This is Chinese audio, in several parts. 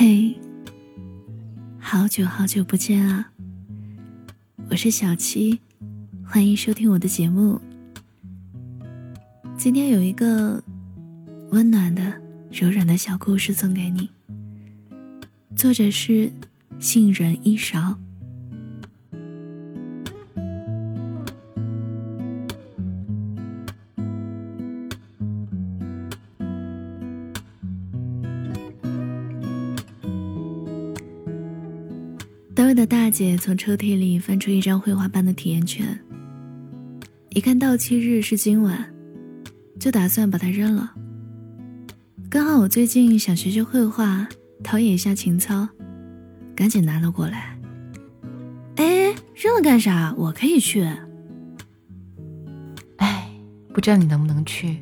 嘿，好久好久不见啊！我是小七，欢迎收听我的节目。今天有一个温暖的、柔软的小故事送给你，作者是杏仁一勺。大姐从抽屉里翻出一张绘画班的体验券，一看到期日是今晚，就打算把它扔了。刚好我最近想学学绘画，陶冶一下情操，赶紧拿了过来。哎，扔了干啥？我可以去。哎，不知道你能不能去？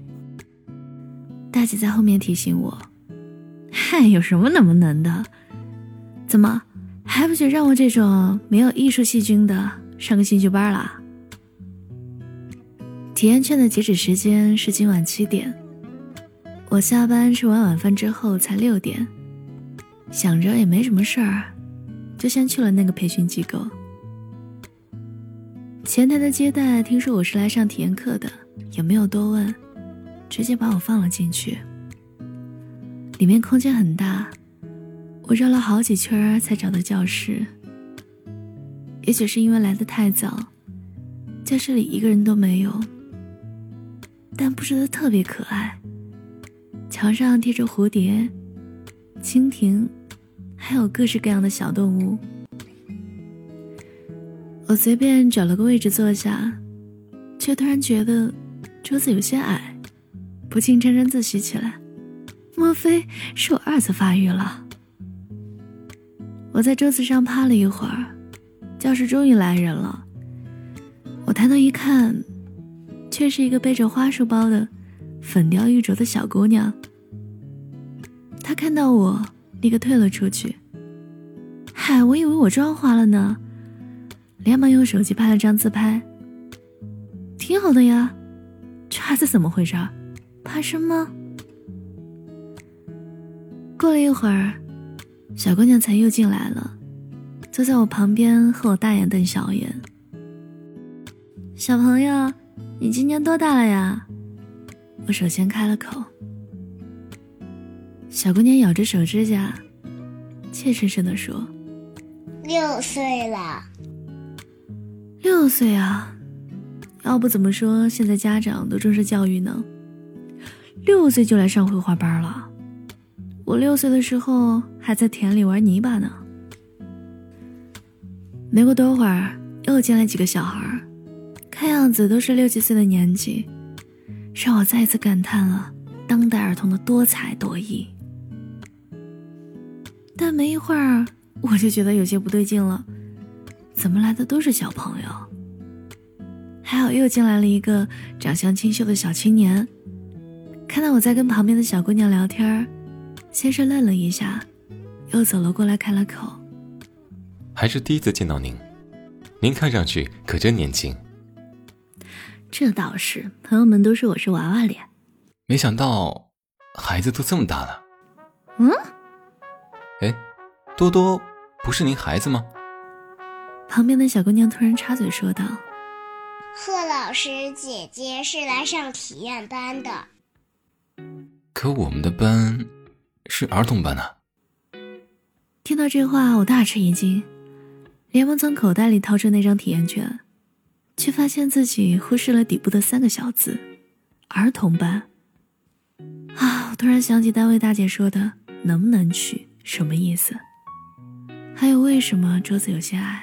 大姐在后面提醒我。嗨，有什么能不能的？怎么？还不许让我这种没有艺术细菌的上个兴趣班了？体验券的截止时间是今晚七点。我下班吃完晚饭之后才六点，想着也没什么事儿，就先去了那个培训机构。前台的接待听说我是来上体验课的，也没有多问，直接把我放了进去。里面空间很大。我绕了好几圈才找到教室。也许是因为来的太早，教室里一个人都没有。但布置的特别可爱，墙上贴着蝴蝶、蜻蜓，还有各式各样的小动物。我随便找了个位置坐下，却突然觉得桌子有些矮，不禁沾沾自喜起来。莫非是我二次发育了？我在桌子上趴了一会儿，教室终于来人了。我抬头一看，却是一个背着花束包的粉雕玉琢的小姑娘。她看到我，立刻退了出去。嗨，我以为我妆花了呢，连忙用手机拍了张自拍。挺好的呀，这孩子怎么回事？怕生吗？过了一会儿。小姑娘才又进来了，坐在我旁边和我大眼瞪小眼。小朋友，你今年多大了呀？我首先开了口。小姑娘咬着手指甲，怯生生的说：“六岁了。”六岁啊？要不怎么说现在家长都重视教育呢？六岁就来上绘画班了？我六岁的时候还在田里玩泥巴呢。没过多会儿，又进来几个小孩，看样子都是六七岁的年纪，让我再一次感叹了当代儿童的多才多艺。但没一会儿，我就觉得有些不对劲了，怎么来的都是小朋友？还好又进来了一个长相清秀的小青年，看到我在跟旁边的小姑娘聊天儿。先是愣了一下，又走了过来，开了口：“还是第一次见到您，您看上去可真年轻。”这倒是，朋友们都说我是娃娃脸。没想到，孩子都这么大了。嗯？哎，多多不是您孩子吗？旁边的小姑娘突然插嘴说道：“贺老师，姐姐是来上体验班的。”可我们的班。是儿童班呢。听到这话，我大吃一惊，连忙从口袋里掏出那张体验券，却发现自己忽视了底部的三个小字：“儿童班。”啊！我突然想起单位大姐说的“能不能去”什么意思？还有为什么桌子有些矮？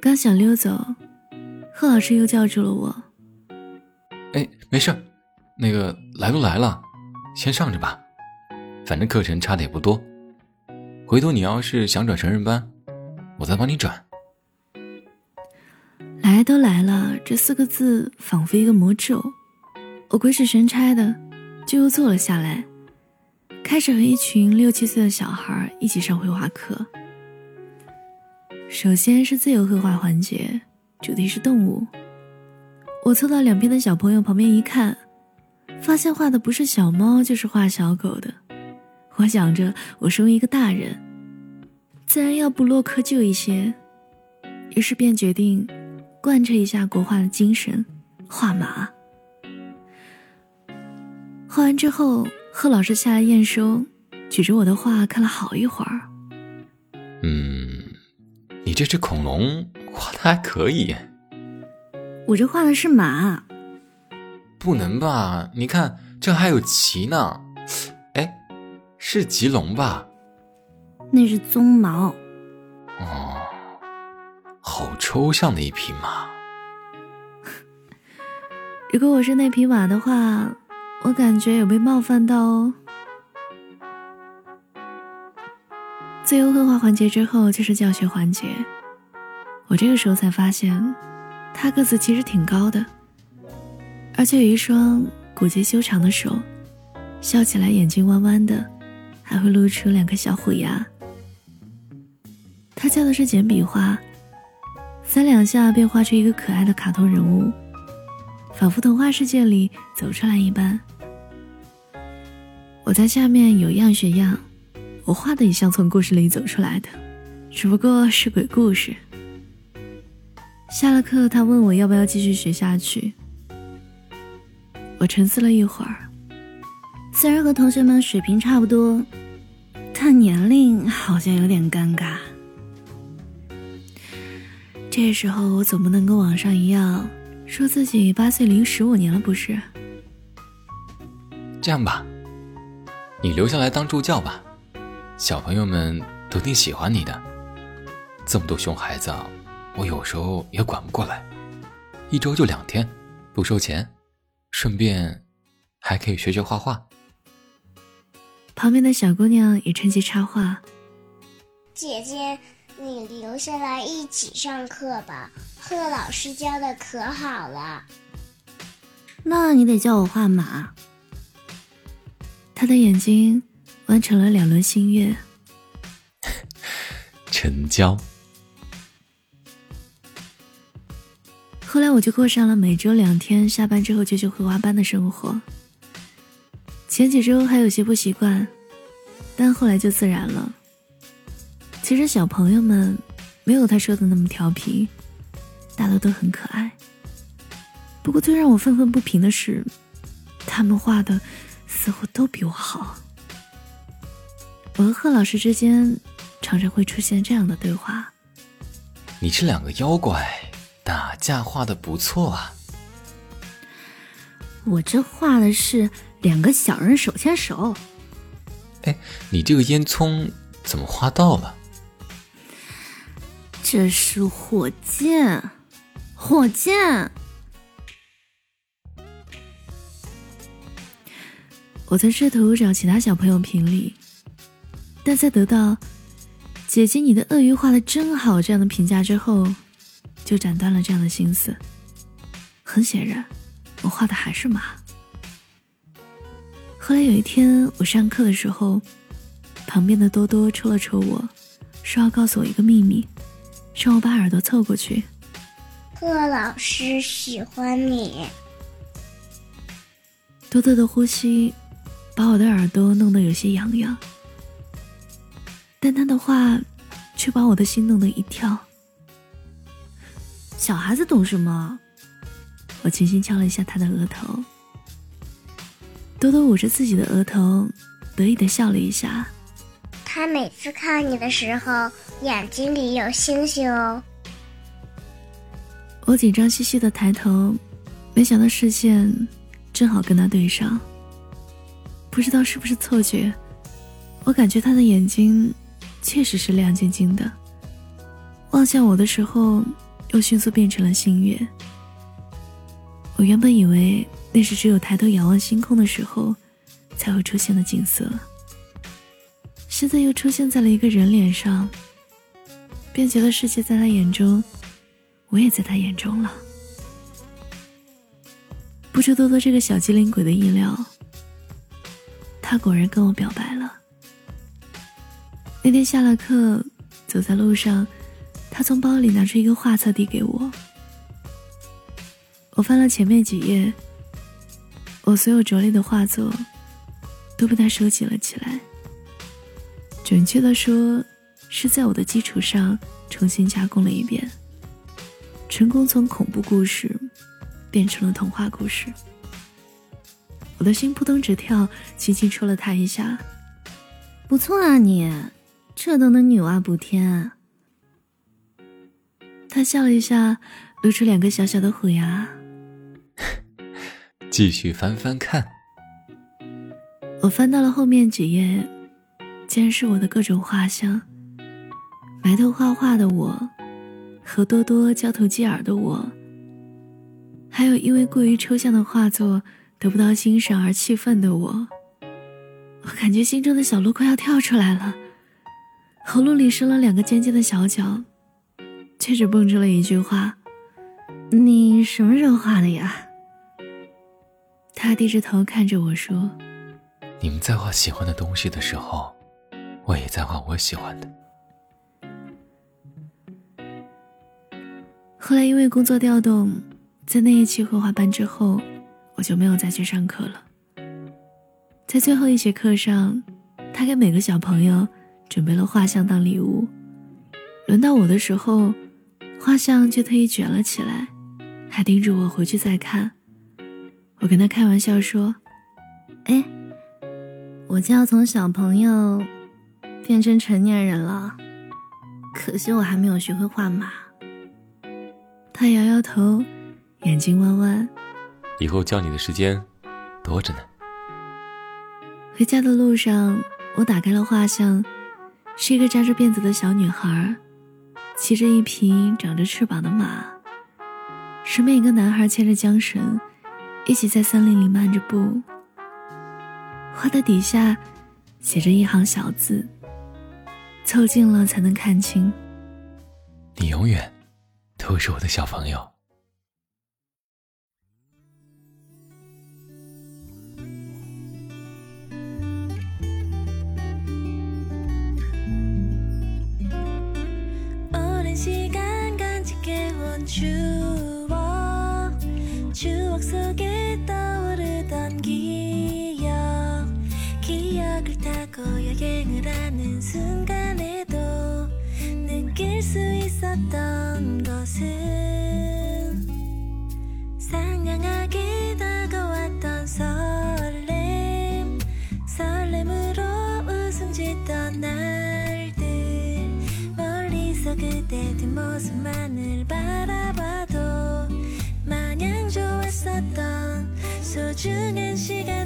刚想溜走，贺老师又叫住了我：“哎，没事，那个来都来了，先上着吧。”反正课程差的也不多，回头你要是想转成人班，我再帮你转。来都来了，这四个字仿佛一个魔咒，我鬼使神差的就又坐了下来，开始和一群六七岁的小孩一起上绘画课。首先是自由绘画环节，主题是动物。我凑到两边的小朋友旁边一看，发现画的不是小猫就是画小狗的。我想着我身为一个大人，自然要不落窠臼一些，于是便决定贯彻一下国画的精神，画马。画完之后，贺老师下来验收，举着我的画看了好一会儿。嗯，你这只恐龙画的还可以。我这画的是马。不能吧？你看这还有鳍呢。哎，是棘龙吧？那是鬃毛。哦，好抽象的一匹马。如果我是那匹马的话，我感觉有被冒犯到哦。自由绘画环节之后就是教学环节，我这个时候才发现，他个子其实挺高的，而且有一双骨节修长的手，笑起来眼睛弯弯的，还会露出两颗小虎牙。他教的是简笔画，三两下便画出一个可爱的卡通人物，仿佛童话世界里走出来一般。我在下面有样学样。我画的也像从故事里走出来的，只不过是鬼故事。下了课，他问我要不要继续学下去。我沉思了一会儿，虽然和同学们水平差不多，但年龄好像有点尴尬。这时候我总不能跟网上一样，说自己八岁零十五年了，不是？这样吧，你留下来当助教吧。小朋友们都挺喜欢你的，这么多熊孩子，我有时候也管不过来。一周就两天，不收钱，顺便还可以学学画画。旁边的小姑娘也趁机插话：“姐姐，你留下来一起上课吧，贺老师教的可好了。”那你得教我画马。他的眼睛。完成了两轮新月，成交。后来我就过上了每周两天下班之后就去绘画班的生活。前几周还有些不习惯，但后来就自然了。其实小朋友们没有他说的那么调皮，大多都很可爱。不过最让我愤愤不平的是，他们画的似乎都比我好。我和贺老师之间常常会出现这样的对话：“你这两个妖怪打架画的不错啊。”“我这画的是两个小人手牵手。”“哎，你这个烟囱怎么画到了？”“这是火箭，火箭。”我在试图找其他小朋友评理。但在得到“姐姐，你的鳄鱼画的真好”这样的评价之后，就斩断了这样的心思。很显然，我画的还是马。后来有一天，我上课的时候，旁边的多多抽了抽我，说要告诉我一个秘密，让我把耳朵凑过去。贺老师喜欢你。多多的呼吸把我的耳朵弄得有些痒痒。但他的话，却把我的心弄得一跳。小孩子懂什么？我轻轻敲了一下他的额头。多多捂着自己的额头，得意的笑了一下。他每次看你的时候，眼睛里有星星哦。我紧张兮兮的抬头，没想到视线正好跟他对上。不知道是不是错觉，我感觉他的眼睛。确实是亮晶晶的，望向我的时候，又迅速变成了星月。我原本以为那是只有抬头仰望星空的时候才会出现的景色，现在又出现在了一个人脸上，便觉得世界在他眼中，我也在他眼中了。不出多多这个小机灵鬼的意料，他果然跟我表白了。那天下了课，走在路上，他从包里拿出一个画册递给我。我翻了前面几页，我所有拙劣的画作都被他收集了起来，准确的说，是在我的基础上重新加工了一遍，成功从恐怖故事变成了童话故事。我的心扑通直跳，轻轻戳了他一下。不错啊，你这都能女娲补天。他笑了一下，露出两个小小的虎牙。继续翻翻看。我翻到了后面几页，竟然是我的各种画像。埋头画画的我，和多多交头接耳的我，还有因为过于抽象的画作得不到欣赏而气愤的我。我感觉心中的小鹿快要跳出来了，喉咙里生了两个尖尖的小角，却只蹦出了一句话：“你什么时候画的呀？”他低着头看着我说：“你们在画喜欢的东西的时候，我也在画我喜欢的。”后来因为工作调动，在那一期绘画班之后，我就没有再去上课了。在最后一节课上，他给每个小朋友准备了画像当礼物。轮到我的时候，画像就特意卷了起来，还叮嘱我回去再看。我跟他开玩笑说：“哎，我就要从小朋友变成成年人了，可惜我还没有学会画马。”他摇摇头，眼睛弯弯。以后叫你的时间多着呢。回家的路上，我打开了画像，是一个扎着辫子的小女孩，骑着一匹长着翅膀的马，身边一个男孩牵着缰绳，一起在森林里漫着步。花的底下写着一行小字，凑近了才能看清。你永远。都是我的小朋友。 추억 속에 떠오르던 기억. 기억을 타고 여행을 하는 순간에도 느낄 수 있었던 것은 상냥하게 다가왔던 설렘. 설렘으로 웃음 짓던 날들. 멀리서 그대 뒷모습만을 바라봐 就。